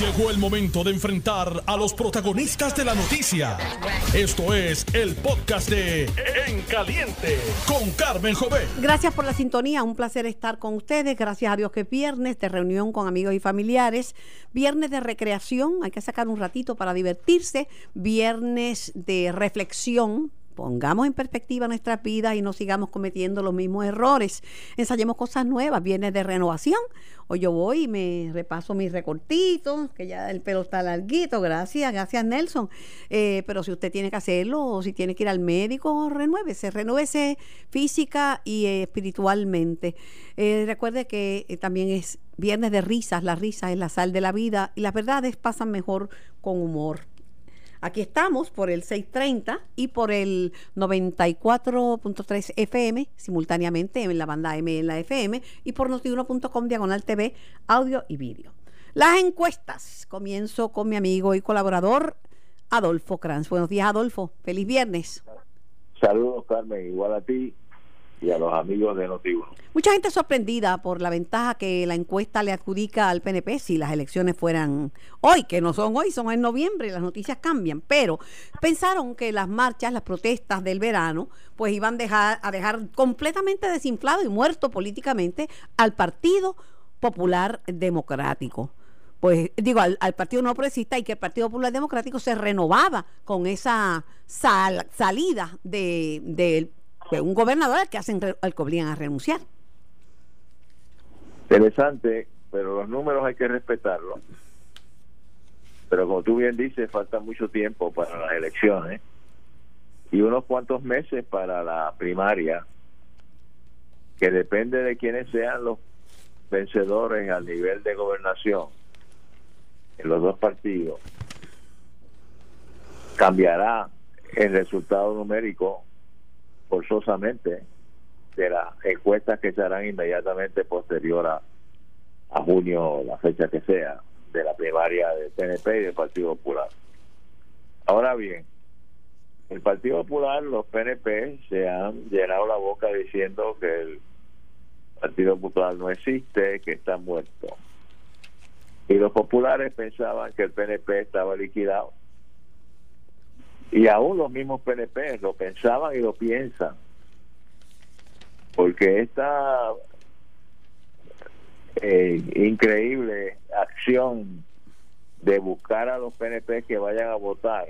Llegó el momento de enfrentar a los protagonistas de la noticia. Esto es el podcast de En Caliente con Carmen Jové. Gracias por la sintonía, un placer estar con ustedes. Gracias a Dios que es viernes de reunión con amigos y familiares, viernes de recreación, hay que sacar un ratito para divertirse, viernes de reflexión pongamos en perspectiva nuestras vidas y no sigamos cometiendo los mismos errores. Ensayemos cosas nuevas, viene de renovación. Hoy yo voy y me repaso mis recortitos, que ya el pelo está larguito, gracias, gracias Nelson. Eh, pero si usted tiene que hacerlo o si tiene que ir al médico, renuévese, renuévese física y espiritualmente. Eh, recuerde que eh, también es viernes de risas, la risa es la sal de la vida y las verdades pasan mejor con humor. Aquí estamos por el 630 y por el 94.3 FM, simultáneamente en la banda M en la FM, y por notiuno.com diagonal TV, audio y vídeo. Las encuestas. Comienzo con mi amigo y colaborador Adolfo Kranz. Buenos días, Adolfo. Feliz viernes. Saludos, Carmen. Igual a ti y a los amigos de noti Mucha gente sorprendida por la ventaja que la encuesta le adjudica al PNP si las elecciones fueran hoy, que no son hoy, son en noviembre, las noticias cambian, pero pensaron que las marchas, las protestas del verano, pues iban dejar, a dejar completamente desinflado y muerto políticamente al Partido Popular Democrático. Pues digo, al, Partido No Progresista y que el Partido Popular Democrático se renovaba con esa salida de, de, un gobernador que hacen al que a renunciar. Interesante, pero los números hay que respetarlos. Pero como tú bien dices, falta mucho tiempo para las elecciones y unos cuantos meses para la primaria, que depende de quiénes sean los vencedores al nivel de gobernación en los dos partidos, cambiará el resultado numérico forzosamente de las encuestas que se harán inmediatamente posterior a, a junio, la fecha que sea, de la primaria del PNP y del Partido Popular. Ahora bien, el Partido Popular, los PNP se han llenado la boca diciendo que el Partido Popular no existe, que está muerto. Y los populares pensaban que el PNP estaba liquidado. Y aún los mismos PNP lo pensaban y lo piensan. Porque esta eh, increíble acción de buscar a los PNP que vayan a votar,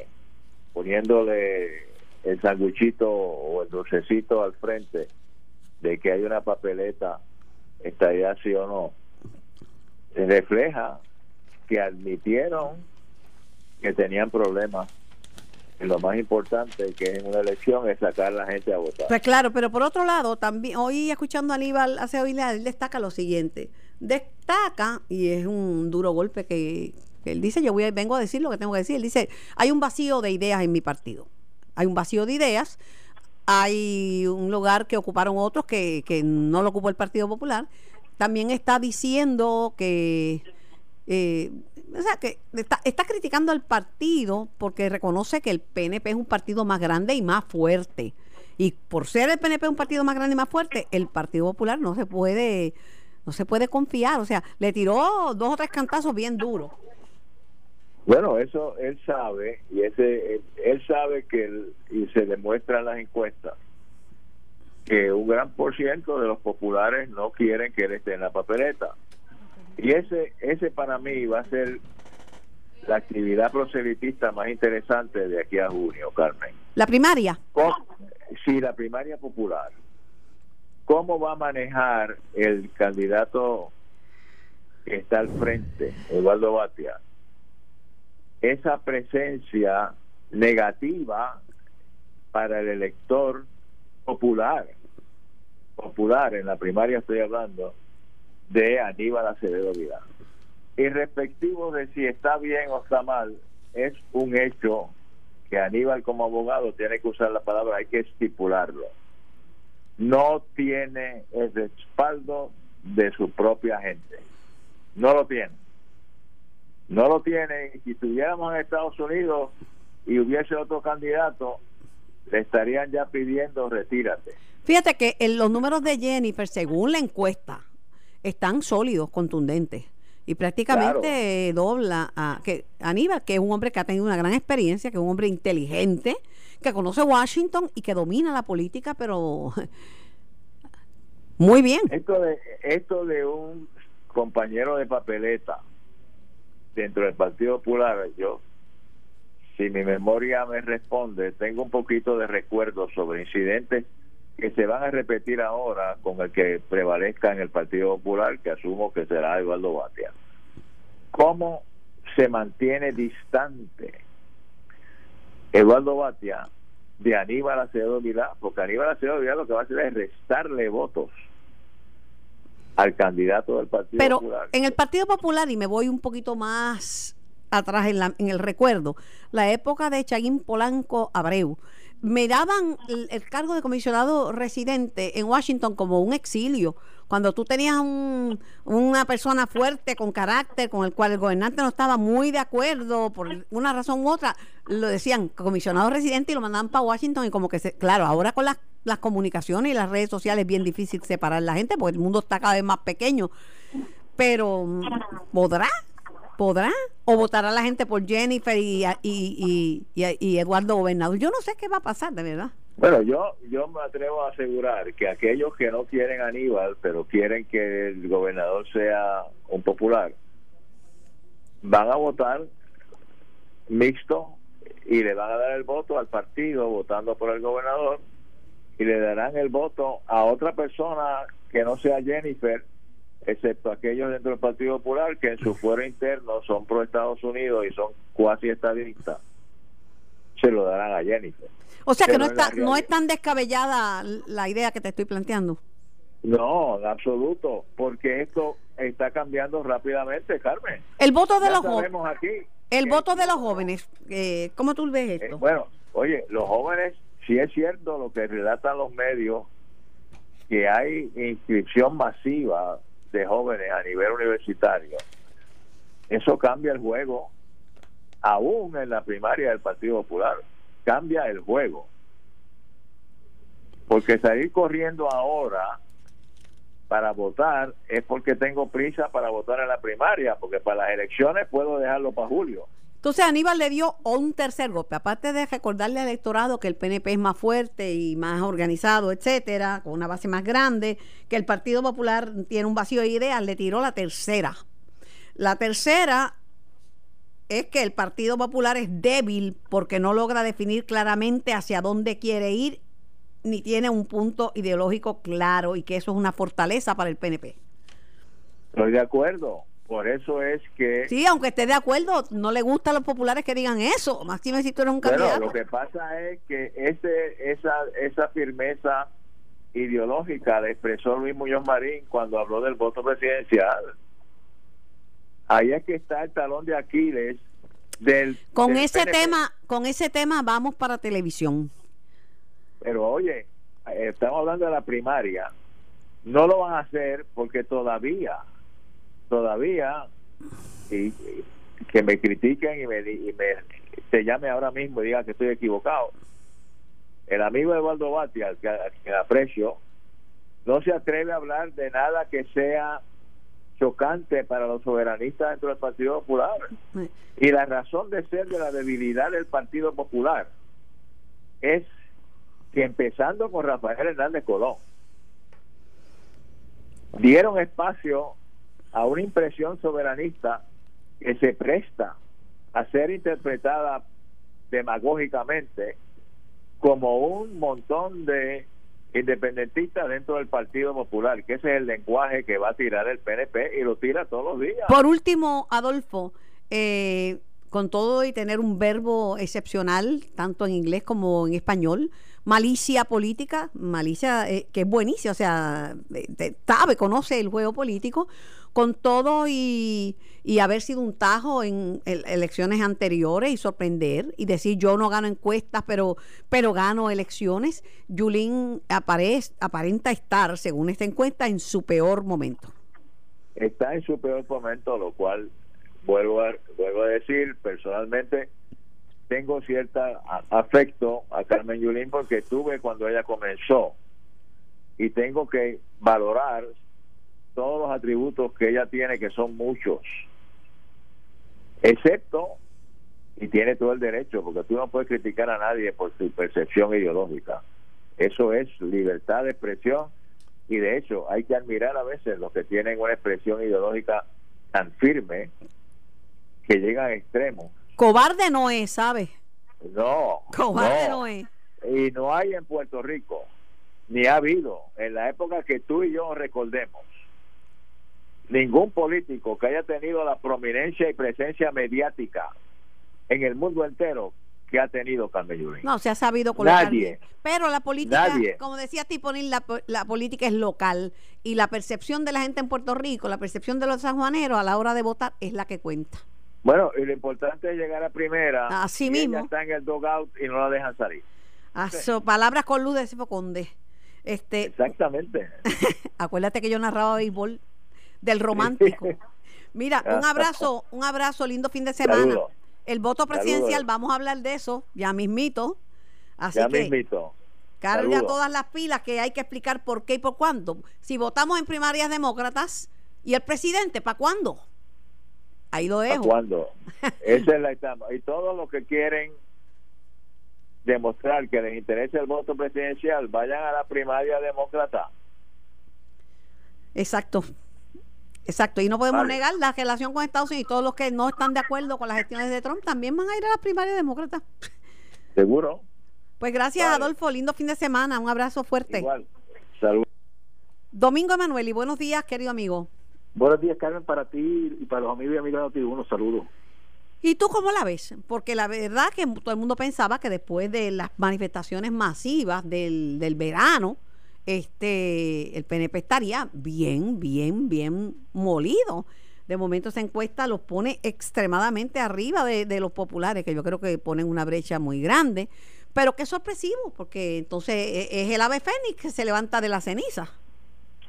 poniéndole el sanguchito o el dulcecito al frente de que hay una papeleta, estaría sí o no, refleja que admitieron que tenían problemas lo más importante que en una elección es sacar a la gente a votar. Pues claro, pero por otro lado, también hoy escuchando a Aníbal hace hoy él destaca lo siguiente. Destaca, y es un duro golpe que, él dice, yo voy vengo a decir lo que tengo que decir, él dice, hay un vacío de ideas en mi partido. Hay un vacío de ideas, hay un lugar que ocuparon otros que, que no lo ocupó el Partido Popular. También está diciendo que eh, o sea, que está, criticando al partido porque reconoce que el PNP es un partido más grande y más fuerte. Y por ser el PNP un partido más grande y más fuerte, el Partido Popular no se puede no se puede confiar, o sea, le tiró dos o tres cantazos bien duros. Bueno, eso él sabe y ese él, sabe que y se demuestra en las encuestas que un gran por ciento de los populares no quieren que él esté en la papeleta. Y ese, ese para mí va a ser la actividad proselitista más interesante de aquí a junio, Carmen. ¿La primaria? sí, la primaria popular. ¿Cómo va a manejar el candidato que está al frente, Eduardo Batia, esa presencia negativa para el elector popular? Popular, en la primaria estoy hablando, de Aníbal Acevedo Vidal. Y respectivo de si está bien o está mal, es un hecho que Aníbal como abogado tiene que usar la palabra, hay que estipularlo. No tiene el respaldo de su propia gente. No lo tiene. No lo tiene. Si estuviéramos en Estados Unidos y hubiese otro candidato, le estarían ya pidiendo retírate. Fíjate que en los números de Jennifer, según la encuesta, están sólidos, contundentes. y prácticamente dobla a que Aníbal, que es un hombre que ha tenido una gran experiencia, que es un hombre inteligente, que conoce Washington y que domina la política, pero muy bien. Esto de, esto de un compañero de papeleta dentro del Partido Popular, yo, si mi memoria me responde, tengo un poquito de recuerdos sobre incidentes que se van a repetir ahora con el que prevalezca en el Partido Popular, que asumo que será Eduardo Batia. ¿Cómo se mantiene distante Eduardo Batia de Aníbal Acevedo Vilá? Porque Aníbal Acevedo Vilá lo que va a hacer es restarle votos al candidato del Partido Pero Popular. en el Partido Popular, y me voy un poquito más atrás en, la- en el recuerdo, la época de Chaguín Polanco Abreu, me daban el, cargo de comisionado residente en Washington como un exilio. Cuando tú tenías un- una persona fuerte, con carácter, con el cual el gobernante no estaba muy de acuerdo por una razón u otra, lo decían comisionado residente y lo mandaban para Washington y como que, se, claro, ahora con las, comunicaciones y las redes sociales es bien difícil separar la gente porque el mundo está cada vez más pequeño. Pero, ¿podrá? ¿Podrá? ¿O votará la gente por Jennifer y, y, y, y- Eduardo Gobernador? Yo no sé qué va a pasar, de verdad. Bueno, yo, yo me atrevo a asegurar que aquellos que no quieren Aníbal, pero quieren que el gobernador sea un popular, van a votar mixto y le van a dar el voto al partido votando por el gobernador y le darán el voto a otra persona que no sea Jennifer, excepto aquellos dentro del Partido Popular que en su fuero interno son pro Estados Unidos y son cuasi estadistas, se lo darán a Jennifer. O sea que Pero no está, no es tan descabellada la idea que te estoy planteando. No, en absoluto, porque esto está cambiando rápidamente, Carmen. El voto de Ya los jóvenes. aquí. El voto de los jóvenes, eh, ¿cómo tú ves eh, esto? bueno, oye, los jóvenes, si es cierto lo que relatan los medios, que hay inscripción masiva de jóvenes a nivel universitario, eso cambia el juego, aún en la primaria del Partido Popular, cambia el juego. Porque salir corriendo ahora para votar es porque tengo prisa para votar en la primaria, porque para las elecciones puedo dejarlo para julio. Entonces Aníbal le dio un tercer golpe, aparte de recordarle al electorado que el PNP es más fuerte y más organizado, etcétera, con una base más grande, que el Partido Popular tiene un vacío de ideas, le tiró la tercera. La tercera es que el Partido Popular es débil porque no logra definir claramente hacia dónde quiere ir ni tiene un punto ideológico claro y que eso es una fortaleza para el PNP. Estoy de acuerdo. Por eso es que Sí, aunque esté de acuerdo, no le gusta a los populares que digan eso. Máxime si tú eres un Bueno, candidato. lo que pasa es que ese, esa, esa firmeza ideológica la expresó Luis Muñoz Marín cuando habló del voto presidencial. Ahí es que está el talón de Aquiles del Con del ese PNP. tema, con ese tema vamos para televisión. Pero oye, estamos hablando de la primaria. No lo van a hacer porque todavía, todavía, y, que me critiquen y me, y me te llame ahora mismo y diga que estoy equivocado. El amigo Eduardo Batia, al que, aprecio, no se atreve a hablar de nada que sea chocante para los soberanistas dentro del Partido Popular. Y la razón de ser de la debilidad del Partido Popular es que empezando con Rafael Hernández Colón, dieron espacio a una impresión soberanista que se presta a ser interpretada demagógicamente como un montón de independentistas dentro del Partido Popular, que ese es el lenguaje que va a tirar el PNP y lo tira todos los días. Por último, Adolfo, eh, con todo y tener un verbo excepcional, tanto en inglés como en español, malicia política, malicia eh, que es buenísima, o sea, eh, sabe, conoce el juego político, con todo y, y haber sido un tajo en el- elecciones anteriores y sorprender y decir yo no gano encuestas, pero, pero gano elecciones, Yulín aparece, aparenta estar, según esta encuesta, en su peor momento. está en su peor momento, lo cual vuelvo a, vuelvo a decir, personalmente tengo cierta a- afecto a Carmen Yulín porque estuve cuando ella comenzó y tengo que valorar todos los atributos que ella tiene, que son muchos, excepto, y tiene todo el derecho, porque tú no puedes criticar a nadie por su percepción ideológica. Eso es libertad de expresión y de hecho hay que admirar a veces los que tienen una expresión ideológica tan firme que llegan a extremos. Cobarde no es, ¿sabes? No. Cobarde no es. Y no hay en Puerto Rico, ni ha habido, en la época que tú y yo recordemos, ningún político que haya tenido la prominencia y presencia mediática en el mundo entero que ha tenido Carmen. No, se ha sabido colocar Nadie. Pero la política, Nadie. como decía Tiponín, la, la política es local y la percepción de la gente en Puerto Rico, la percepción de los sanjuaneros a la hora de votar es la que cuenta. Bueno, y lo importante es llegar a primera. Así y mismo. Ella está en el dugout y no la dejan salir. A so- palabras con luz de Conde. Este, Exactamente. acuérdate que yo narraba béisbol del romántico. Mira, un abrazo, un abrazo, lindo fin de semana. El voto presidencial, vamos a hablar de eso, ya mismito. Así ya que mismito. carga todas las pilas que hay que explicar por qué y por cuándo. Si votamos en primarias demócratas y el presidente, ¿para cuándo? Ahí lo ¿A dejo. cuándo? Esa es la etapa. Y todos los que quieren demostrar que les interesa el voto presidencial, vayan a la primaria demócrata. Exacto. Exacto. Y no podemos Vale. negar la relación con Estados Unidos. Todos los que no están de acuerdo con las gestiones de Trump también van a ir a las primarias demócratas. ¿Seguro? Pues gracias, Vale. Adolfo. Lindo fin de semana. Un abrazo fuerte. Igual. Saludos. Domingo Emanuel, y buenos días, querido amigo. Buenos días, Carmen, para ti y para los amigos y amigas de Noti unos saludos. ¿Y tú cómo la ves? Porque la verdad que todo el mundo pensaba que después de las manifestaciones masivas del, del verano, este el PNP estaría bien, bien, bien molido. De momento esa encuesta los pone extremadamente arriba de, de los populares, que yo creo que ponen una brecha muy grande. Pero qué sorpresivo, porque entonces e- es el ave fénix que se levanta de la ceniza.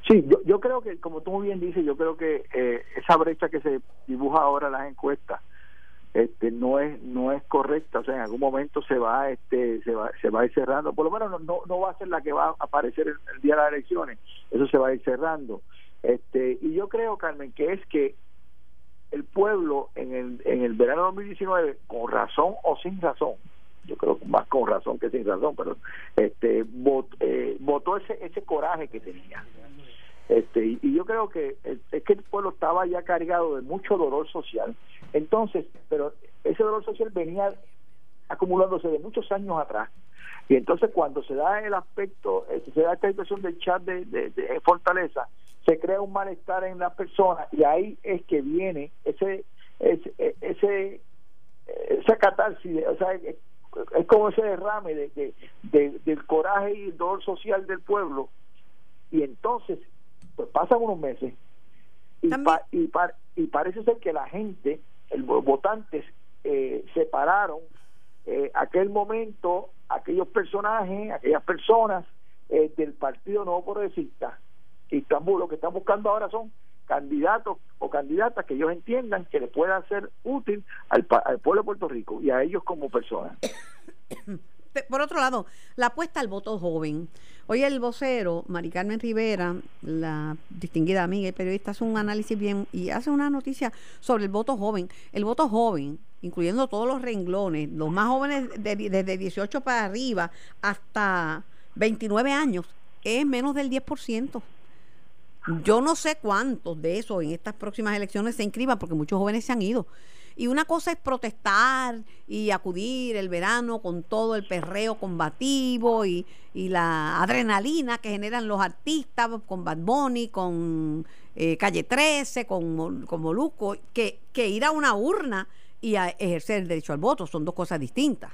Sí, yo, yo creo que, como tú muy bien dices, yo creo que eh, esa brecha que se dibuja ahora en las encuestas este, no es no es correcta, o sea, en algún momento se va este se va se va a ir cerrando, por lo menos no, no, no va a ser la que va a aparecer el, día de las elecciones, eso se va a ir cerrando. Este, y yo creo, Carmen, que es que el pueblo en el, en el verano de 2019, con razón o sin razón, yo creo más con razón que sin razón, pero este vot- eh, votó ese ese coraje que tenía. Este, y, y yo creo que es, que el pueblo estaba ya cargado de mucho dolor social. Entonces, pero ese dolor social venía acumulándose de muchos años atrás. Y entonces cuando se da el aspecto, eh, se da esta situación del chat de, Fortaleza, se crea un malestar en las personas y ahí es que viene ese ese ese esa catarsis, o sea, es como ese derrame de, de- de- del coraje y el dolor social del pueblo y entonces pues pasan unos meses y, pa- y, pa- y parece ser que la gente, el los votantes eh, separaron eh, aquel momento, aquellos personajes, aquellas personas eh, del Partido Nuevo Progresista y están, lo que están buscando ahora son candidatos o candidatas que ellos entiendan que le puedan ser útil al, al pueblo de Puerto Rico y a ellos como personas. Por otro lado, la apuesta al voto joven. Hoy el vocero, Mari Carmen Rivera, la distinguida amiga y periodista, hace un análisis bien y hace una noticia sobre el voto joven. El voto joven, incluyendo todos los renglones, los más jóvenes de- desde 18 para arriba hasta 29 años, es menos del 10%. Yo no sé cuántos de esos en estas próximas elecciones se inscriban porque muchos jóvenes se han ido. Y una cosa es protestar y acudir el verano con todo el perreo combativo y, la adrenalina que generan los artistas con Bad Bunny, con eh, Calle 13, con, con Molusco, que, ir a una urna y a ejercer el derecho al voto son dos cosas distintas.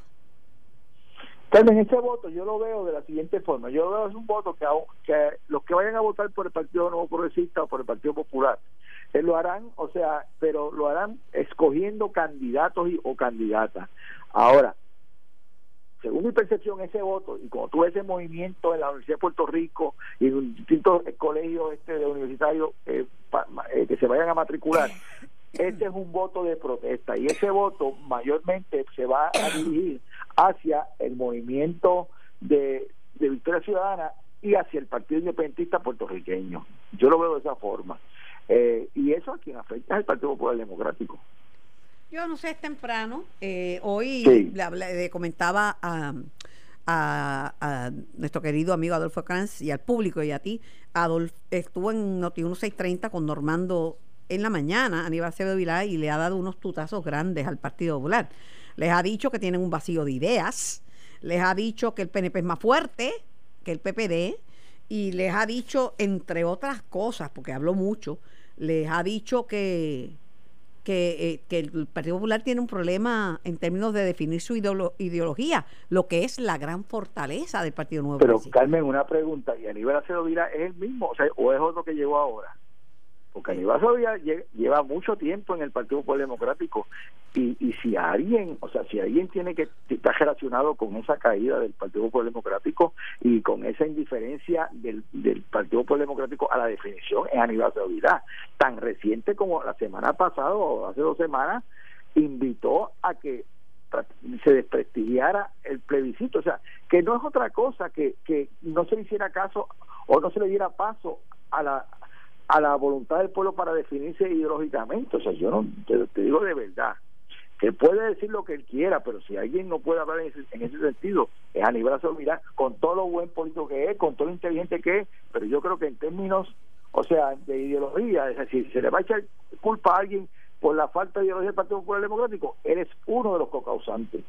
Carmen, ese voto yo lo veo de la siguiente forma. Yo lo veo es un voto que, que los que vayan a votar por el Partido Nuevo Progresista o por el Partido Popular, eh, lo harán, o sea, pero lo harán escogiendo candidatos y, o candidatas. Ahora, según mi percepción, ese voto, y como tuve ese movimiento en la Universidad de Puerto Rico y en distintos colegios este de universitarios eh, eh, que se vayan a matricular, ese es un voto de protesta y ese voto mayormente se va a dirigir hacia el movimiento de, de Victoria Ciudadana y hacia el Partido Independentista puertorriqueño. Yo lo veo de esa forma. Eh, y eso a quien afecta es el Partido Popular Democrático. Yo no sé, es temprano. Eh, hoy le, comentaba a, a, nuestro querido amigo Adolfo Kranz y al público y a ti. Adolfo estuvo en Noti 1630 con Normando en la mañana, Aníbal Acevedo Vilá, y le ha dado unos tutazos grandes al Partido Popular. Les ha dicho que tienen un vacío de ideas, les ha dicho que el PNP es más fuerte que el PPD, y les ha dicho, entre otras cosas, porque habló mucho, les ha dicho que, que, eh, que, el Partido Popular tiene un problema en términos de definir su ideología, lo que es la gran fortaleza del Partido Nuevo. Pero Carmen, una pregunta, ¿y Aníbal Acevedo Vilá es el mismo? O sea, ¿o es otro que llegó ahora? Porque Aníbal Sovia lleva mucho tiempo en el Partido Popular Democrático y, y si alguien, o sea, si alguien tiene que estar relacionado con esa caída del Partido Popular Democrático y con esa indiferencia del, del Partido Popular Democrático a la definición es Aníbal Sovia, tan reciente como la semana pasada o hace dos semanas invitó a que se desprestigiara el plebiscito, o sea, que no es otra cosa que, que no se le hiciera caso o no se le diera paso a la a la voluntad del pueblo para definirse ideológicamente. O sea, yo no te, digo de verdad que puede decir lo que él quiera, pero si alguien no puede hablar en ese, en ese sentido, es Aníbal Mira, con todo lo buen político que es, con todo lo inteligente que es, pero yo creo que en términos, o sea, de ideología, es decir, se le va a echar culpa a alguien por la falta de ideología del Partido Popular Democrático, él es uno de los cocausantes.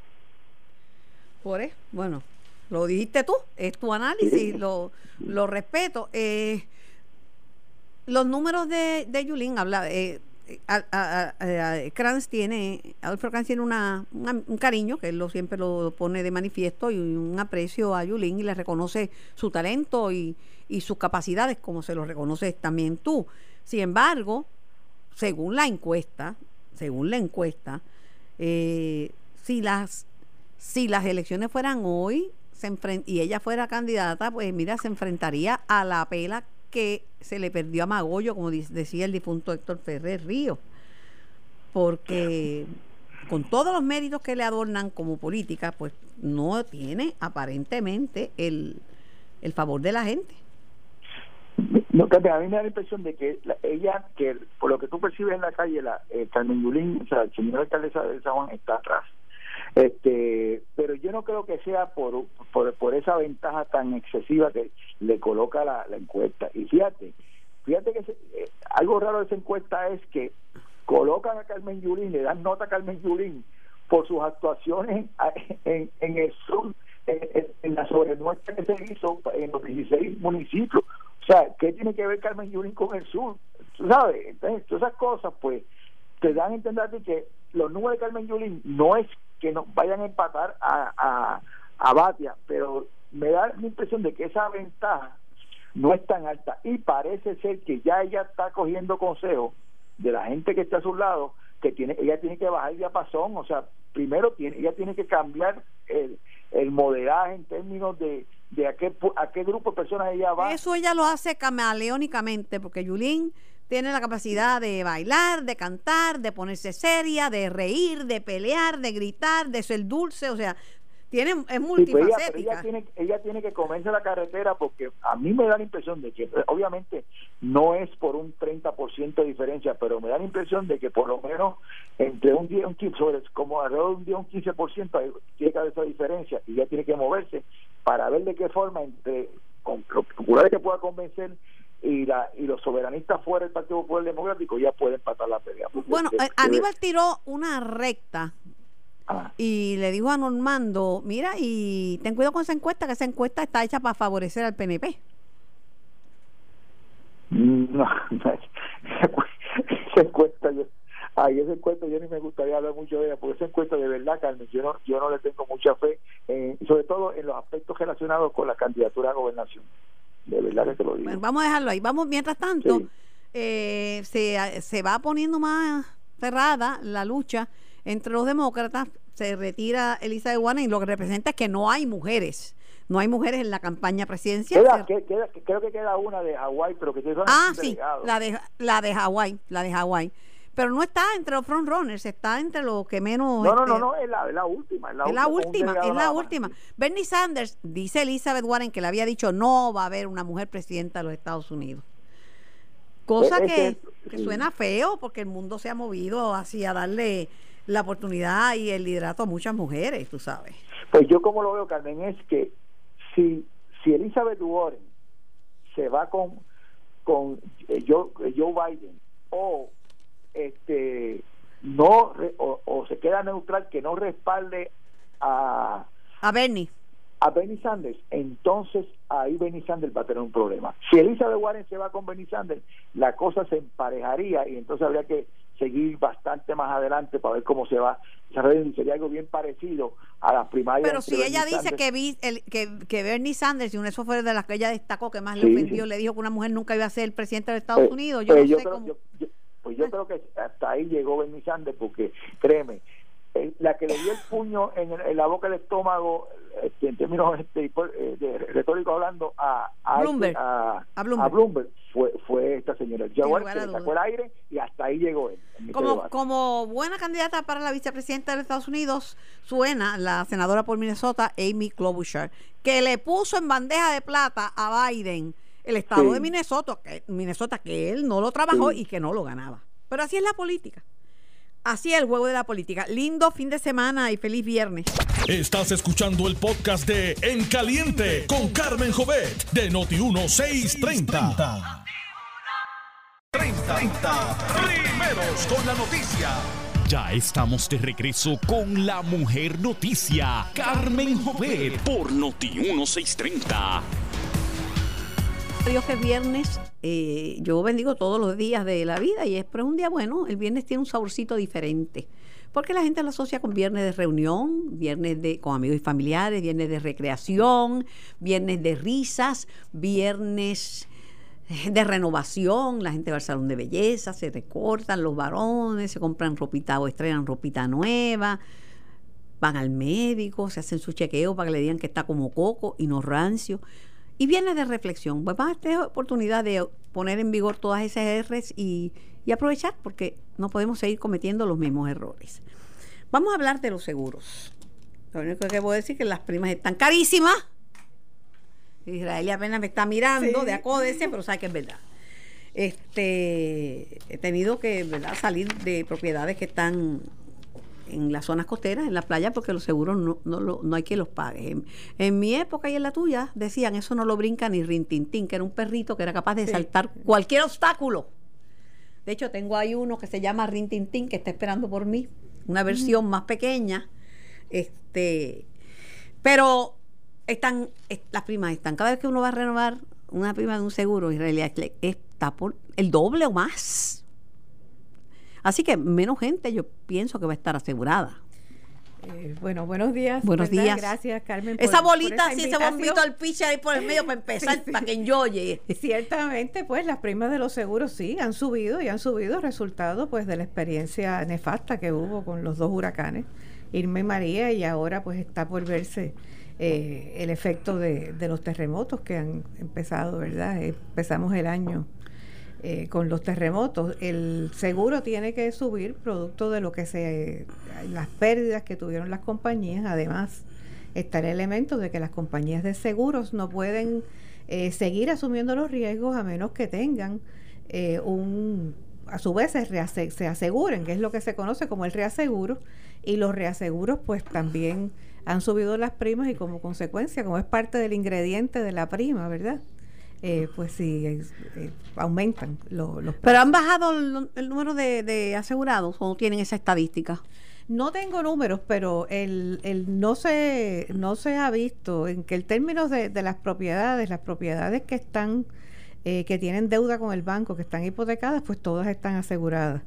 Por eso, bueno, lo dijiste tú, es tu análisis, lo, lo respeto. Eh, los números de, de Yulín habla. Eh, Kranz tiene, Adolfo Kranz tiene una, un cariño, que él siempre lo pone de manifiesto, y un aprecio a Yulín y le reconoce su talento y, y sus capacidades, como se lo reconoces también tú. Sin embargo, según la encuesta, según la encuesta, eh, si las si las elecciones fueran hoy se y ella fuera candidata, pues mira, se enfrentaría a la pela que se le perdió a Magollo, como decía el difunto Héctor Ferrer Río, porque con todos los méritos que le adornan como política, pues no tiene aparentemente el, el favor de la gente. No, a mí me da la impresión de que ella, que por lo que tú percibes en la calle, la eh, o sea, el señor alcaldesa de San Juan está atrás. Este, pero yo no creo que sea por, por, esa ventaja tan excesiva que le coloca la, encuesta. Y fíjate, fíjate que eh, algo raro de esa encuesta es que colocan a Carmen Yulín, le dan nota a Carmen Yulín por sus actuaciones en, en, el sur, en, la sobrenuestra que se hizo en los 16 municipios. O sea, ¿qué tiene que ver Carmen Yulín con el sur? ¿Tú sabes? Entonces, todas esas cosas, pues, te dan a entender que los números de Carmen Yulín no es que no vayan a empatar a, a, Batia, pero me da la impresión de que esa ventaja no es tan alta y parece ser que ya ella está cogiendo consejo de la gente que está a su lado que tiene ella tiene que bajar el diapasón o sea primero tiene ella tiene que cambiar el, el modelaje en términos de, de a qué a qué grupo de personas ella va. Eso ella lo hace camaleónicamente porque Yulín tiene la capacidad de bailar, de cantar, de ponerse seria, de reír, de pelear, de gritar, de ser dulce, o sea, tiene, es pues multifacética. ella, tiene, ella tiene que comerse la carretera porque a mí me da la impresión de que, obviamente, no es por un 30% de diferencia, pero me da la impresión de que por lo menos entre un 10 y un 15, sobre, como alrededor de un 10 un 15% tiene que haber esa diferencia y ella tiene que moverse para ver de qué forma entre con populares que pueda convencer y, la, y los soberanistas fuera del Partido Popular Democrático ya pueden patar la pelea. Bueno, eh, Aníbal tiró una recta ah. y le dijo a Normando, mira, y ten cuidado con esa encuesta, que esa encuesta está hecha para favorecer al PNP. No, esa encuesta yo ay esa encuesta yo ni me gustaría hablar mucho de ella porque esa encuesta de verdad Carmen yo no yo no le tengo mucha fe eh, sobre todo en los aspectos relacionados con la candidatura a gobernación de verdad que te lo digo. vamos a dejarlo ahí. Vamos, mientras tanto, eh, se, se va poniendo más cerrada la lucha entre los demócratas. Se retira Elisa de Guana y lo que representa es que no hay mujeres. No hay mujeres en la campaña presidencial. creo que queda una de Hawái, pero que Ah, sí, la de, la de Hawái, la de Hawái. Pero no está entre los front runners, está entre los que menos... No, no, este, no, no, es la, es la última. Es la, es la última, es la última. Bernie Sanders, dice Elizabeth Warren que le había dicho no va a haber una mujer presidenta de los Estados Unidos. Cosa Es- es que, que- que suena feo porque el mundo se ha movido así a darle la oportunidad y el liderato a muchas mujeres, tú sabes. Pues yo como lo veo, Carmen, es que si, si Elizabeth Warren se va con, con eh, Joe, eh, Joe Biden o este no o, o se queda neutral que no respalde a, A Bernie. a Bernie Sanders, entonces ahí Bernie Sanders va a tener un problema. Si Elizabeth Warren se va con Bernie Sanders, la cosa se emparejaría y entonces habría que seguir bastante más adelante para ver cómo se va sería algo bien parecido a las primarias. Pero si ella Bernie dice Sanders- que, vi- el, que, que Bernie Sanders, y eso fue de las que ella destacó que más Sí, le ofendió, sí. le dijo que una mujer nunca iba a ser el presidente de Estados Pues- Unidos, yo no sé creo, cómo... yo- yo- pues yo creo que hasta ahí llegó Bernie Sanders porque créeme eh, la que le dio el puño en, el- en la boca del estómago este, en términos este, eh, de retórico hablando a, a, Bloomberg. a, A Bloomberg. Bloomberg fue, fue esta señora que a le sacó el aire y hasta ahí llegó él este Como, como buena candidata para la vicepresidenta de Estados Unidos, suena la senadora por Minnesota, Amy Klobuchar, que le puso en bandeja de plata a Biden el estado Sí. de Minnesota que, Minnesota, que él no lo trabajó Sí. y que no lo ganaba. Pero así es la política. Así es el juego de la política. Lindo fin de semana y feliz viernes. Estás escuchando el podcast de En Caliente con Carmen Jovet de Noti1630. 30, 30. Primeros con la noticia. Ya estamos de regreso con la mujer noticia, Carmen Jovet, por Noti 1630. Dios que es viernes, eh, yo bendigo todos los días de la vida y es pero un día bueno, el viernes tiene un saborcito diferente. Porque la gente lo asocia con viernes de reunión, viernes de con amigos y familiares, viernes de recreación, viernes de risas, viernes de renovación, la gente va al salón de belleza, se recortan los varones, se compran ropita o estrenan ropita nueva, van al médico, se hacen su chequeo para que le digan que está como coco y no rancio. Y viene de reflexión. Pues va a tener oportunidad de poner en vigor todas esas R's y, y aprovechar porque no podemos seguir cometiendo los mismos errores. Vamos a hablar de los seguros. Lo único que puedo decir es que las primas están carísimas. Israel apenas me está mirando de acódese, pero sabe que es verdad. Este, he tenido que ¿verdad? salir de propiedades que están en las zonas costeras, en la playa, porque los seguros no, no, no hay que los pague. En, en mi época y en la tuya decían, eso no lo brinca ni Rintintín, que era un perrito que era capaz de saltar cualquier obstáculo. De hecho, tengo ahí uno que se llama Rintintín, que está esperando por mí, una versión más pequeña. Este, pero están, es- las primas están. Cada vez que uno va a renovar una prima de un seguro, en realidad está por el doble o más. Así que menos gente yo pienso que va a estar asegurada. Eh, bueno, buenos días. Buenos ¿verdad? díes. Gracias, Carmen. Esa por- por bolita, esa sí, ese bombito al piche ahí por el medio para empezar, Sí, sí. para que enjoye. Ciertamente, pues las primas de los seguros sí han subido y han subido resultado pues de la experiencia nefasta que hubo con los dos huracanes, Irma y María, y ahora pues está por verse eh, el efecto de, de los terremotos que han empezado, ¿verdad? Empezamos el año eh, con los terremotos. El seguro tiene que subir producto de lo que se las pérdidas que tuvieron las compañías. Además, está el elemento de que las compañías de seguros no pueden eh, seguir asumiendo los riesgos a menos que tengan eh, un a su vez se, se aseguren, que es lo que se conoce como el reaseguro, y los reaseguros pues también han subido las primas y como consecuencia, como es parte del ingrediente de la prima, ¿verdad? Eh, pues sí, eh, aumentan lo- los Pero han bajado el, el número de, de asegurados o no tienen esa estadística. No tengo números, pero el, el no se no se ha visto en que el término de, de las propiedades, las propiedades que están eh, que tienen deuda con el banco, que están hipotecadas, pues todas están aseguradas.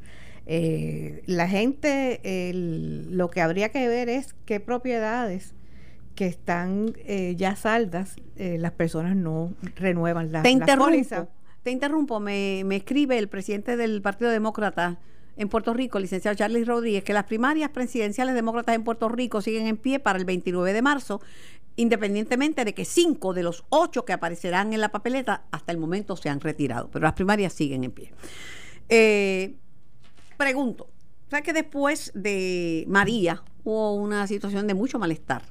Eh, la gente, el- lo que habría que ver es qué propiedades que están eh, ya saldas, eh, las personas no renuevan las te interrumpo, te interrumpo, me, me escribe el presidente del Partido Demócrata en Puerto Rico, licenciado Charlie Rodríguez, que las primarias presidenciales demócratas en Puerto Rico siguen en pie para el 29 de marzo, independientemente de que cinco de los ocho que aparecerán en la papeleta hasta el momento se han retirado, pero las primarias siguen en pie. Eh, pregunto, ¿sabes que después de María hubo una situación de mucho malestar?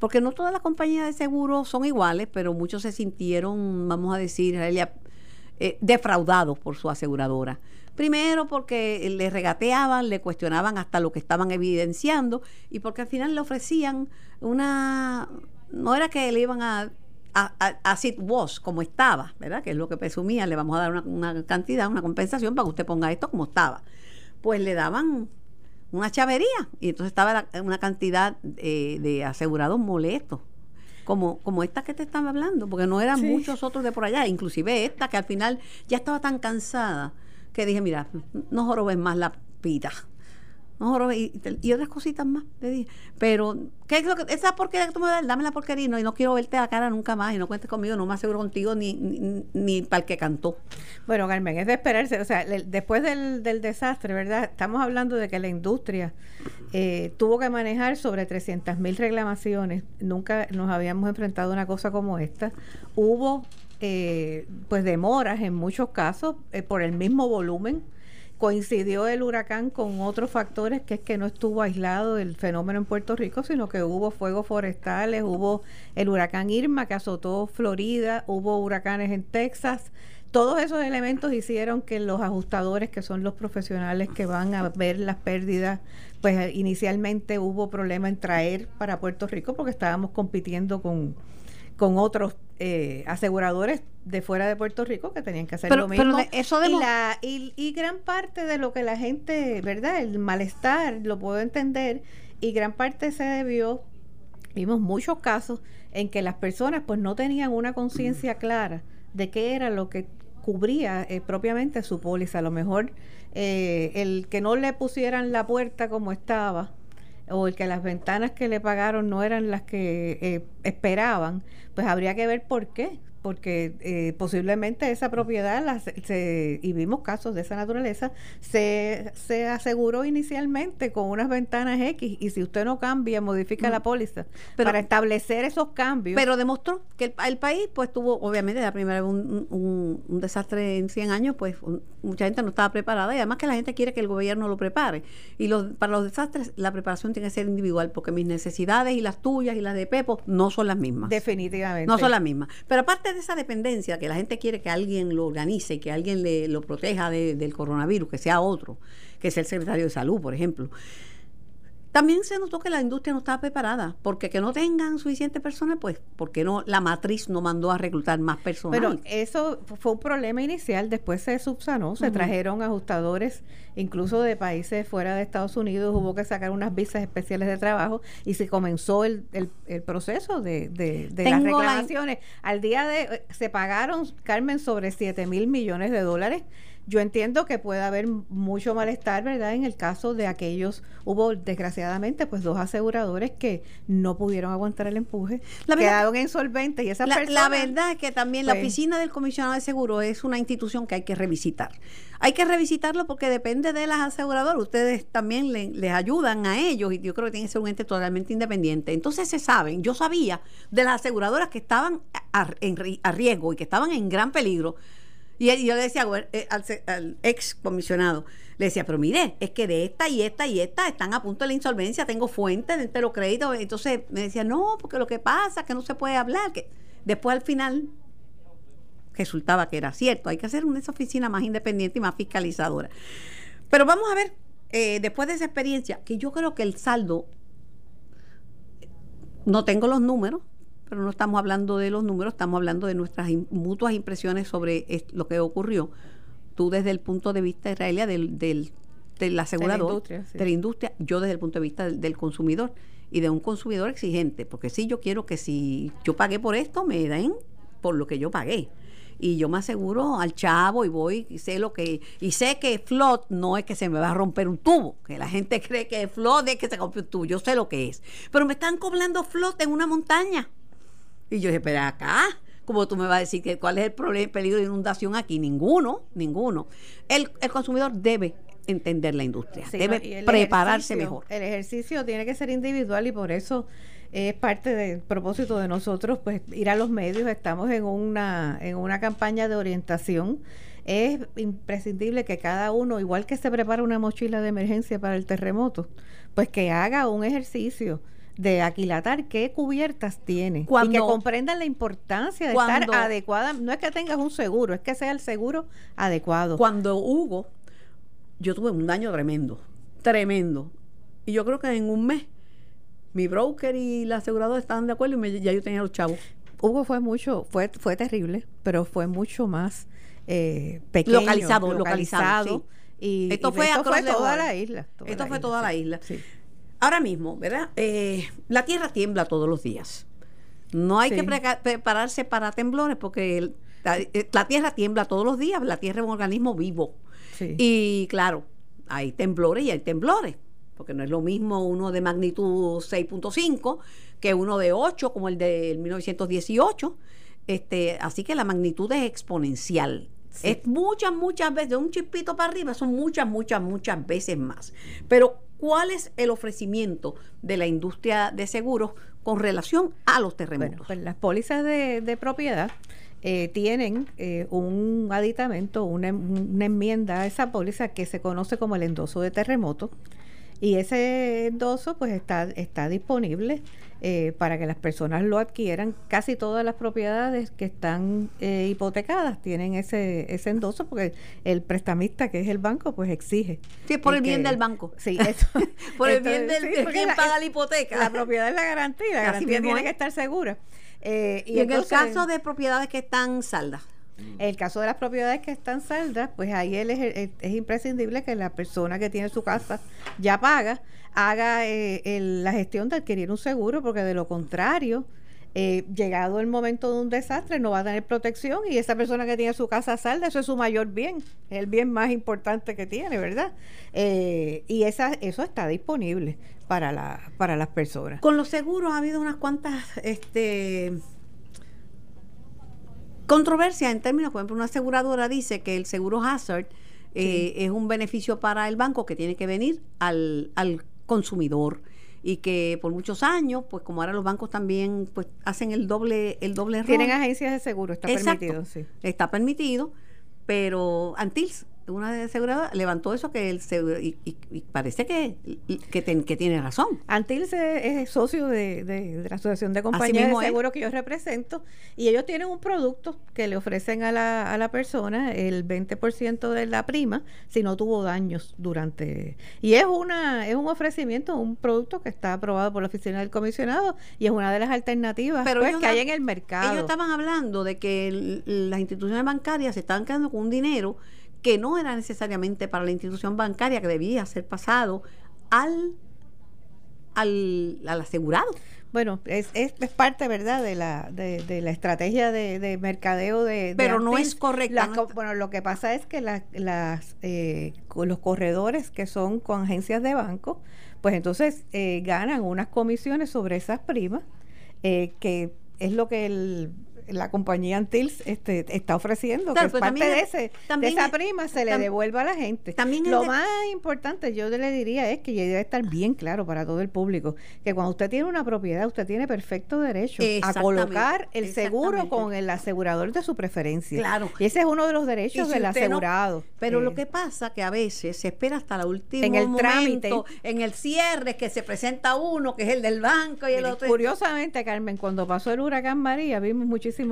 Porque no todas las compañías de seguro son iguales, pero muchos se sintieron, vamos a decir, eh, defraudados por su aseguradora. Primero porque le regateaban, le cuestionaban hasta lo que estaban evidenciando y porque al final le ofrecían una... No era que le iban a a, a, como estaba, ¿verdad? Que es lo que presumía, le vamos a dar una, cantidad, una compensación para que usted ponga esto como estaba. Pues le daban una chavería y entonces estaba una cantidad eh, de asegurados molestos. Como, como esta que te estaba hablando, porque no eran muchos otros de por allá, inclusive esta que al final ya estaba tan cansada que dije, mira, no jorobes más la pita. Y, otras cositas más, le dije. Pero, ¿qué es lo que, esa porquería que tú me das? Dame la porquería y no, quiero verte la cara nunca más y no cuentes conmigo, no me aseguro contigo ni, ni, para el que cantó. Bueno, Carmen, es de esperarse. O sea, después del, del desastre, ¿verdad? Estamos hablando de que la industria eh, tuvo que manejar sobre 300 mil reclamaciones. Nunca nos habíamos enfrentado a una cosa como esta. Hubo, eh, pues, demoras en muchos casos eh, por el mismo volumen coincidió el huracán con otros factores, que es que no estuvo aislado el fenómeno en Puerto Rico, sino que hubo fuegos forestales, hubo el huracán Irma que azotó Florida, hubo huracanes en Texas. Todos esos elementos hicieron que los ajustadores, que son los profesionales que van a ver las pérdidas, pues inicialmente hubo problema en traer para Puerto Rico porque estábamos compitiendo con, con otros eh, aseguradores de fuera de Puerto Rico que tenían que hacer lo mismo. eso y, la, y, gran parte de lo que la gente, ¿verdad? El malestar, lo puedo entender, y gran parte se debió, vimos muchos casos en que las personas pues no tenían una conciencia clara de qué era lo que cubría eh, propiamente su póliza. A lo mejor eh, el que no le pusieran la puerta como estaba, o el que las ventanas que le pagaron no eran las que eh, esperaban, pues habría que ver por qué porque eh, posiblemente esa propiedad, y vimos casos de esa naturaleza, se, se aseguró inicialmente con unas ventanas X y si usted no cambia, modifica la mm. póliza para establecer esos cambios. Pero demostró que el, país pues tuvo, obviamente, la primera vez un, un, desastre en 100 años, pues mucha gente no estaba preparada y además que la gente quiere que el gobierno lo prepare. Y los, para los desastres la preparación tiene que ser individual porque mis necesidades y las tuyas y las de Pepo no son las mismas. Definitivamente. No son las mismas. Pero aparte de esa dependencia, que la gente quiere que alguien lo organice, y que alguien le, lo proteja del coronavirus, que sea otro, que sea el secretario de salud, por ejemplo. También se notó que la industria no estaba preparada, porque que no tengan suficientes personas, pues, porque no la matriz no mandó a reclutar más personas? Pero eso fue un problema inicial, después se subsanó, se trajeron ajustadores, incluso de países fuera de Estados Unidos, hubo que sacar unas visas especiales de trabajo y se comenzó el, el, proceso de, de, las reclamaciones. Al día de, eh, se pagaron, Carmen, sobre 7 mil millones de dólares yo entiendo que puede haber mucho malestar, ¿verdad? En el caso de aquellos, hubo desgraciadamente pues dos aseguradores que no pudieron aguantar el empuje, la quedaron insolventes y esa la, la verdad es que también la pues oficina del comisionado de seguro es una institución que hay que revisitar. Hay que revisitarlo porque depende de las aseguradoras. Ustedes también les ayudan a ellos y yo creo que tiene que ser un ente totalmente independiente. Entonces se saben, yo sabía de las aseguradoras que estaban a riesgo y que estaban en gran peligro y yo le decía eh, al, ex comisionado, le decía, pero mire, es que de esta y esta y esta están a punto de la insolvencia, tengo fuentes de entero crédito. Entonces me decía, no, porque lo que pasa es que no se puede hablar. que Después al final resultaba que era cierto. Hay que hacer una oficina más independiente y más fiscalizadora. Pero vamos a ver, eh, después de esa experiencia, que yo creo que el saldo, no tengo los números, pero no estamos hablando de los números, estamos hablando de nuestras mutuas impresiones sobre lo que ocurrió. Tú desde el punto de vista, Israelia, del, del, del asegurador, de la, industria, yo desde el punto de vista del, consumidor y de un consumidor exigente, porque sí, yo quiero que si yo pagué por esto, me den por lo que yo pagué y yo me aseguro al chavo y voy y sé lo que y sé que flot no es que se me va a romper un tubo que la gente cree que flot es que se rompe un tubo yo sé lo que es pero me están cobrando flot en una montaña y yo dije, espera acá, como tú me vas a decir que cuál es el problema, el peligro de inundación aquí? Ninguno, ninguno. El, el consumidor debe entender la industria, debe prepararse mejor. El ejercicio tiene que ser individual y por eso es parte del propósito de nosotros, pues ir a los medios. Estamos en una, en una campaña de orientación es imprescindible que cada uno, igual que se prepara una mochila de emergencia para el terremoto, pues que haga un ejercicio de aquilatar qué cubiertas tiene y que comprendan la importancia de estar adecuada. No es que tengas un seguro, es que sea el seguro adecuado. Cuando Hugo, yo tuve un daño tremendo, tremendo. Y yo creo que en un mes mi broker y la aseguradora estaban de acuerdo y ya yo tenía los chavos. Hugo fue mucho, fue, fue terrible, pero fue mucho más eh, pequeño, localizado, localizado. Y, esto, fue, toda la isla. esto fue toda la isla. Ahora mismo, ¿verdad? Eh, la tierra tiembla todos los días. No hay que prepararse para temblores porque eh, la, tierra tiembla todos los días. La tierra es un organismo vivo. Y claro, hay temblores y hay temblores porque no es lo mismo uno de magnitud 6.5 que uno de 8 como el del 1918. Este, así que la magnitud es exponencial. Es muchas, muchas veces, de un chispito para arriba, son muchas, muchas, muchas veces más. Pero, ¿cuál es el ofrecimiento de la industria de seguros con relación a los terremotos? pues las pólizas de, propiedad eh, tienen eh, un aditamento, una, una, enmienda a esa póliza que se conoce como el endoso de terremoto, y ese endoso pues está, está disponible eh, para que las personas lo adquieran. Casi todas las propiedades que están eh, hipotecadas tienen ese, ese endoso porque el prestamista, que es el banco, pues exige. Sí, por el bien del banco. Sí, eso. por el bien del sí, quien paga la hipoteca. La propiedad es la garantía, la garantía tiene que estar segura. Eh, y, en el caso de propiedades que están saldas. En el caso de las propiedades que están saldas, pues ahí él es, imprescindible que la persona que tiene su casa ya paga, haga eh, la gestión de adquirir un seguro, porque de lo contrario, eh, llegado el momento de un desastre, no va a tener protección y esa persona que tiene su casa salda, eso es su mayor bien, es el bien más importante que tiene, ¿verdad? Eh, y esa, eso está disponible para, la, para las personas. Con los seguros ha habido unas cuantas este, Controversia en términos, por ejemplo, una aseguradora dice que el seguro hazard eh, es un beneficio para el banco que tiene que venir al, al consumidor y que por muchos años, pues como ahora los bancos también pues hacen el doble el doble. Tienen agencias de seguro, está permitido, sí. Está permitido, pero Antils una de asegurada levantó eso que el y, y, parece que, que, tiene razón. Antil es socio de, la Asociación de Compañías de Seguros que yo represento y ellos tienen un producto que le ofrecen a la, a la persona el 20% de la prima si no tuvo daños durante... Y es, una, es un ofrecimiento, un producto que está aprobado por la Oficina del Comisionado y es una de las alternativas pues, que hay en el mercado. Ellos estaban hablando de que las instituciones bancarias se estaban quedando con un dinero que no era necesariamente para la institución bancaria, que debía ser pasado al, al, asegurado. Bueno, es, es, parte, ¿verdad?, de la, de, la estrategia de, mercadeo de... Pero no es correcta. bueno, lo que pasa es que las, eh, los corredores que son con agencias de banco, pues entonces eh, ganan unas comisiones sobre esas primas, eh, que es lo que el la compañía Antils este, está ofreciendo, que pues parte de, ese, de esa prima se le devuelva a la gente. También Lo más importante, yo le diría, es que debe estar bien claro para todo el público, que cuando usted tiene una propiedad, usted tiene perfecto derecho a colocar el seguro con el asegurador de su preferencia. Claro. Y ese es uno de los derechos del asegurado. pero lo que pasa que a veces se espera hasta la última en el trámite, en el cierre, que se presenta uno, que es el del banco y el otro. Curiosamente, Carmen, cuando pasó el huracán María, vimos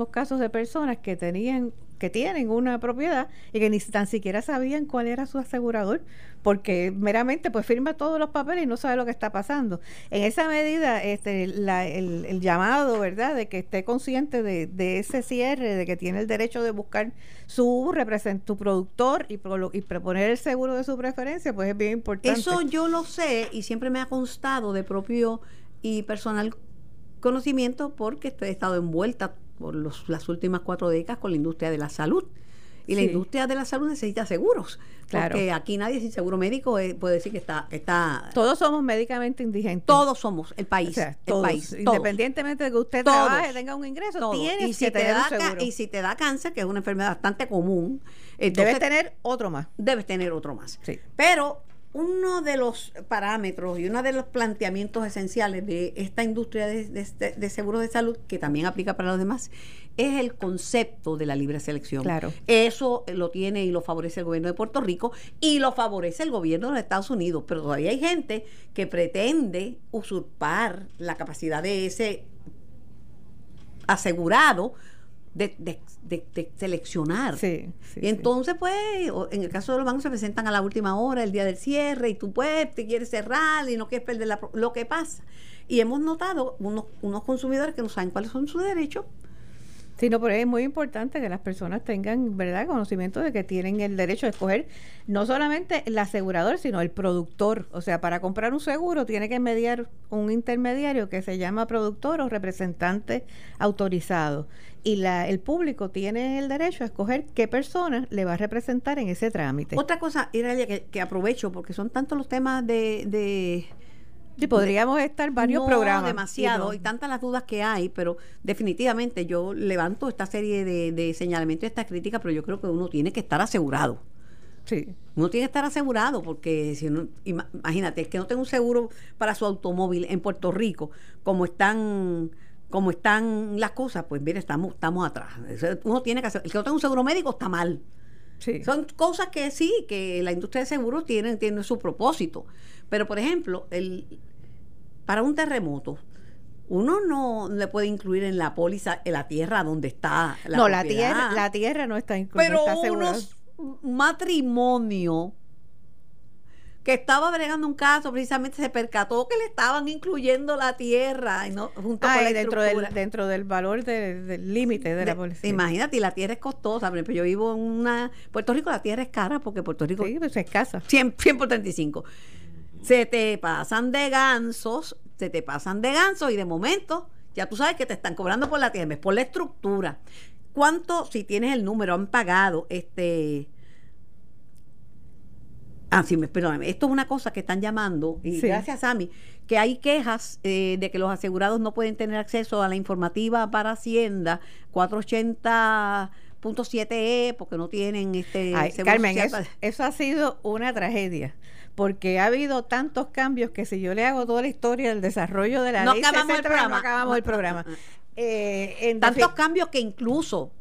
casos de personas que tenían que tienen una propiedad y que ni tan siquiera sabían cuál era su asegurador, porque meramente pues firma todos los papeles y no sabe lo que está pasando. En esa medida, este, el, llamado, ¿verdad?, de que esté consciente de, ese cierre, de que tiene el derecho de buscar su representante, productor y, y proponer el seguro de su preferencia, pues es bien importante. Eso yo lo sé y siempre me ha constado de propio y personal conocimiento porque he estado envuelta por las últimas cuatro décadas con la industria de la salud. Y la industria de la salud necesita seguros. Claro. Porque aquí nadie sin seguro médico eh, puede decir que está, está... Todos somos médicamente indigentes. Todos somos, el país. el país Independientemente de que usted trabaje, tenga un ingreso, tiene que tener un seguro. Y si te da cáncer, que es una enfermedad bastante común... debes tener otro más. Debes tener otro más. Sí. Pero uno de los parámetros y uno de los planteamientos esenciales de esta industria de, de, de seguros de salud, que también aplica para los demás, es el concepto de la libre selección. Claro. Eso lo tiene y lo favorece el gobierno de Puerto Rico y lo favorece el gobierno de los Estados Unidos, pero todavía hay gente que pretende usurpar la capacidad de ese asegurado de, de, de, seleccionar. Sí, sí, y entonces, pues, en el caso de los bancos se presentan a la última hora, el día del cierre, y tú pues te quieres cerrar y no quieres perder la, lo que pasa. Y hemos notado unos, unos consumidores que no saben cuáles son sus derechos Sí, no, pero es muy importante que las personas tengan, ¿verdad?, conocimiento de que tienen el derecho de escoger no solamente el asegurador, sino el productor. O sea, para comprar un seguro tiene que mediar un intermediario que se llama productor o representante autorizado. Y la, el público tiene el derecho a escoger qué persona le va a representar en ese trámite. Otra cosa, Iralia, que, que aprovecho, porque son tantos los temas de, de Sí, podríamos estar varios programas. demasiado, y, tantas las dudas que hay, pero definitivamente yo levanto esta serie de, de señalamientos y estas críticas, pero yo creo que uno tiene que estar asegurado. Sí. Uno tiene que estar asegurado porque si uno, imagínate, es que no tengo un seguro para su automóvil en Puerto Rico, como están como están las cosas, pues mire, estamos estamos atrás. Uno tiene que hacer, el que no tenga un seguro médico está mal. Sí. Son cosas que sí, que la industria de seguros tiene, tiene su propósito. Pero, por ejemplo, el, para un terremoto, uno no le puede incluir en la póliza en la tierra donde está la No, la tierra, la tierra no está incluida. Pero unos matrimonio que estaba bregando un caso, precisamente se percató que le estaban incluyendo la tierra y no, junto ah, con la dentro del, dentro del valor del límite de, la póliza. Imagínate, la tierra es costosa. Por yo vivo en una. Puerto Rico, la tierra es cara porque Puerto Rico. Sí, pues es escasa. 100, 100 por 35 se te pasan de gansos, se te pasan de gansos y de momento ya tú sabes que te están cobrando por la tierra, por la estructura. ¿Cuánto, si tienes el número, han pagado este... Ah, sí, perdóname. Esto es una cosa que están llamando, y gracias a mí, que hay quejas eh, de que los asegurados no pueden tener acceso a la informativa para Hacienda 480.7E porque no tienen este Carmen, eso, ha sido una tragedia porque ha habido tantos cambios que si yo le hago toda la historia del desarrollo de la no ley acabamos el programa. no acabamos el programa. Eh, tantos cambios que incluso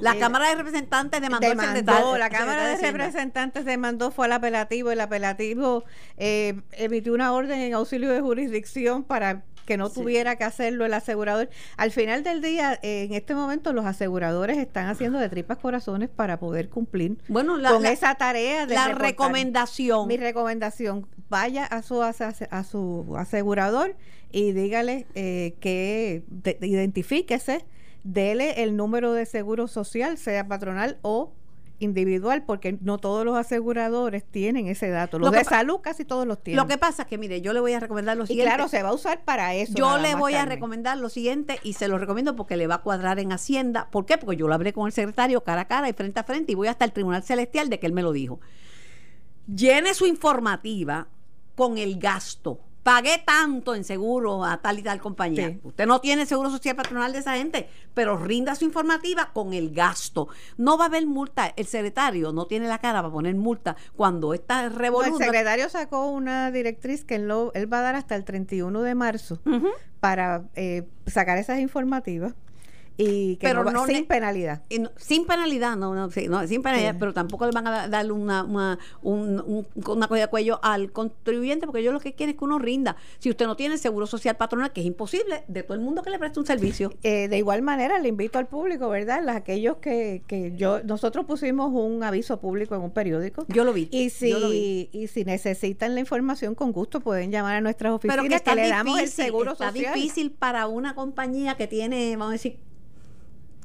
la eh, Cámara de Representantes demandó, demandó la Cámara de, Representantes demandó fue al apelativo el apelativo eh, emitió una orden en auxilio de jurisdicción para que no tuviera que hacerlo el asegurador. Al final del día, en este momento, los aseguradores están haciendo de tripas corazones para poder cumplir bueno, con esa tarea de la recomendación. Mi recomendación, vaya a su, a, su asegurador y dígale eh, que identifíquese, dele el número de seguro social, sea patronal o individual porque no todos los aseguradores tienen ese dato. Los de salud casi todos los tienen. Lo que pasa es que, mire, yo le voy a recomendar lo siguiente. Y claro, se va a usar para eso. Yo le voy a recomendar lo siguiente y se lo recomiendo porque le va a cuadrar en Hacienda. ¿Por qué? Porque yo lo hablé con el secretario cara a cara y frente a frente y voy hasta el Tribunal Celestial de que él me lo dijo. Llene su informativa con el gasto pagué tanto en seguro a tal y tal compañía. Usted no tiene seguro social patronal de esa gente, pero rinda su informativa con el gasto. No va a haber multa. El secretario no tiene la cara para poner multa cuando está revolución. el secretario sacó una directriz que él, él, va a dar hasta el 31 de marzo para eh, sacar esas informativas y que pero no, sin penalidad. sin penalidad, no, no, sin penalidad, pero tampoco le van a darle una, una, un, una de cuello al contribuyente, porque ellos lo que quieren es que uno rinda. Si usted no tiene seguro social patronal, que es imposible, de todo el mundo que le preste un servicio. Eh, de igual manera, le invito al público, ¿verdad? Los, aquellos que, que yo, nosotros pusimos un aviso público en un periódico. Yo lo vi. Y si, Y si necesitan la información, con gusto pueden llamar a nuestras oficinas que, le damos el seguro social. Está difícil para una compañía que tiene, vamos a decir,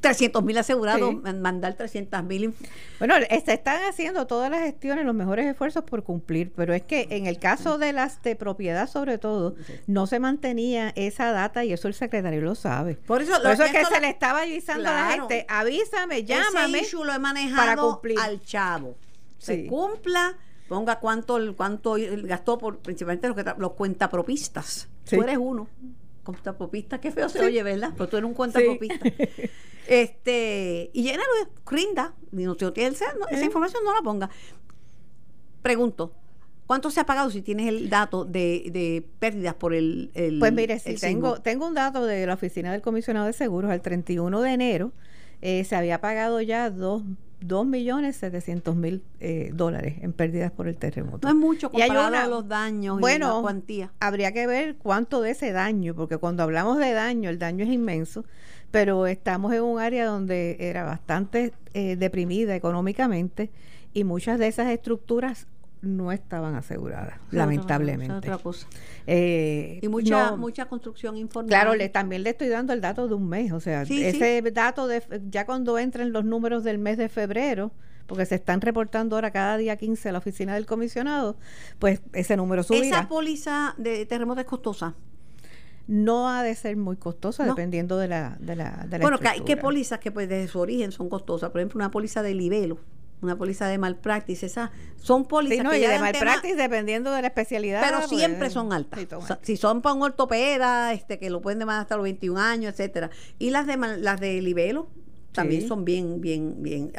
300 mil asegurados, mandar 300 mil. Bueno, se están haciendo todas las gestiones, los mejores esfuerzos por cumplir, pero es que en el caso de las de propiedad, sobre todo, no se mantenía esa data y eso el secretario lo sabe. Por eso, es que se le estaba avisando a la gente, avísame, llámame. Ese lo he manejado al chavo. Se cumpla ponga cuánto cuánto gastó por principalmente los, que los cuentapropistas. Tú eres uno. Cuentapropista, qué feo se oye, ¿verdad? Pero tú eres un cuentapropista. Este, y llénalo rinda. no, esa información no la ponga. Pregunto, ¿Cuánto se ha pagado si tienes el dato de, de pérdidas por el, el Pues mire, sí, el tengo, tengo un dato de la Oficina del Comisionado de Seguros. Al 31 de enero eh, se había pagado ya 2 millones 700 mil eh, dólares en pérdidas por el terremoto. No es mucho Y hay comparado una- a los daños y Bueno, la cuantía. habría que ver cuánto de ese daño, porque cuando hablamos de daño, el daño es inmenso, pero estamos en un área donde era bastante eh, deprimida económicamente y muchas de esas estructuras no estaban aseguradas, lamentablemente. Eh, Y mucha, mucha construcción informal. Claro, le, también le estoy dando el dato de un mes, o sea, Sí, ese dato de ya cuando entren los números del mes de febrero, porque se están reportando ahora cada día 15 a la oficina del comisionado, pues ese número subirá. Esa póliza de terremoto es costosa. no ha de ser muy costosa No. dependiendo de la de la, de la Bueno, que hay que estructura. pólizas que pues desde su origen son costosas. Por ejemplo, una póliza de libelo, una póliza de malpractice, esas son pólizas Sí, no, que y ya de malpractice dependiendo de la especialidad. pero pues, siempre son altas. sí, son O sea, altas. si son para un ortopeda, este que lo pueden demandar hasta los 21 años, etcétera. Y las de las de libelo también Sí. son bien bien bien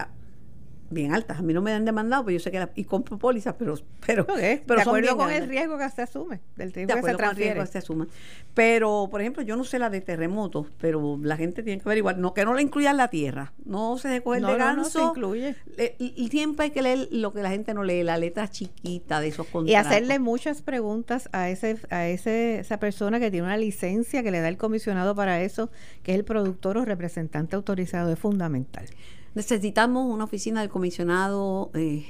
bien altas. A mí no me han demandado, pero yo sé que la- y compro pólizas, pero pero Ok, pero de son acuerdo bien con el riesgo que se asume, del De riesgo que se acuerdo con el riesgo que se asuma. Pero, por ejemplo, yo no sé la de terremotos, pero la gente tiene que averiguar, no que no le incluyan la tierra, no se recoge el No, de no, no, se incluye. Le- y siempre hay que leer lo que la gente no lee, la letra chiquita de esos contratos. Y hacerle muchas preguntas a ese a ese esa persona que tiene una licencia que le da el comisionado para eso, que es el productor o representante autorizado, es fundamental. Necesitamos una oficina del comisionado eh,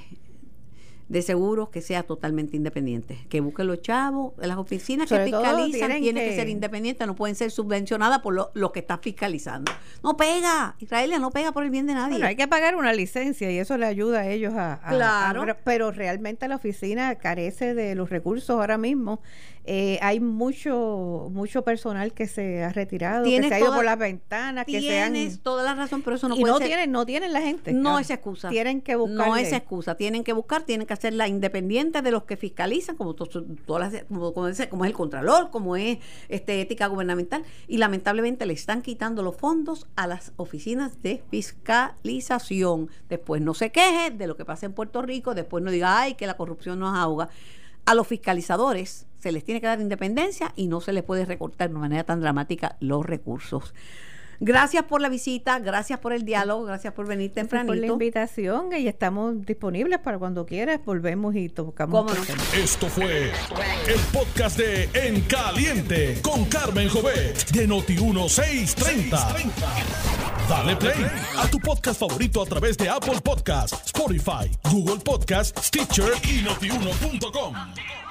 de seguros que sea totalmente independiente, que busque los chavos, las oficinas que Sobre fiscalizan tienen tienen que, que- ser independientes, no pueden ser subvencionadas por lo, lo que está fiscalizando. No pega, Israelia no pega por el bien de nadie. Bueno, hay que pagar una licencia y eso le ayuda a ellos a, a- Claro. a- pero realmente la oficina carece de los recursos ahora mismo. Eh, hay mucho mucho personal que se ha retirado, que se ha ido toda- por las ventanas, que se han Tienes toda la razón, pero eso no y puede no ser. tienen no tienen la gente. No Ah, es excusa. Tienen que No buscar. es excusa. Tienen que buscar, tienen que hacerla independiente de los que fiscalizan, como, to- todas las- como, como dice, como es el Contralor, como es este ética gubernamental. Y lamentablemente le están quitando los fondos a las oficinas de fiscalización. Después no se queje de lo que pasa en Puerto Rico, después no diga, ay, que la corrupción nos ahoga. A los fiscalizadores se les tiene que dar independencia y no se les puede recortar de manera tan dramática los recursos. Gracias por la visita, gracias por el diálogo, gracias por venir Gracias por la tempranito. invitación y estamos disponibles para cuando quieras. Volvemos y tocamos. ¿Cómo otro no? Esto fue el podcast de En Caliente con Carmen Jovet de Noti1630. Dale play a tu podcast favorito a través de Apple Podcasts, Spotify, Google Podcasts, Stitcher y notiuno.com.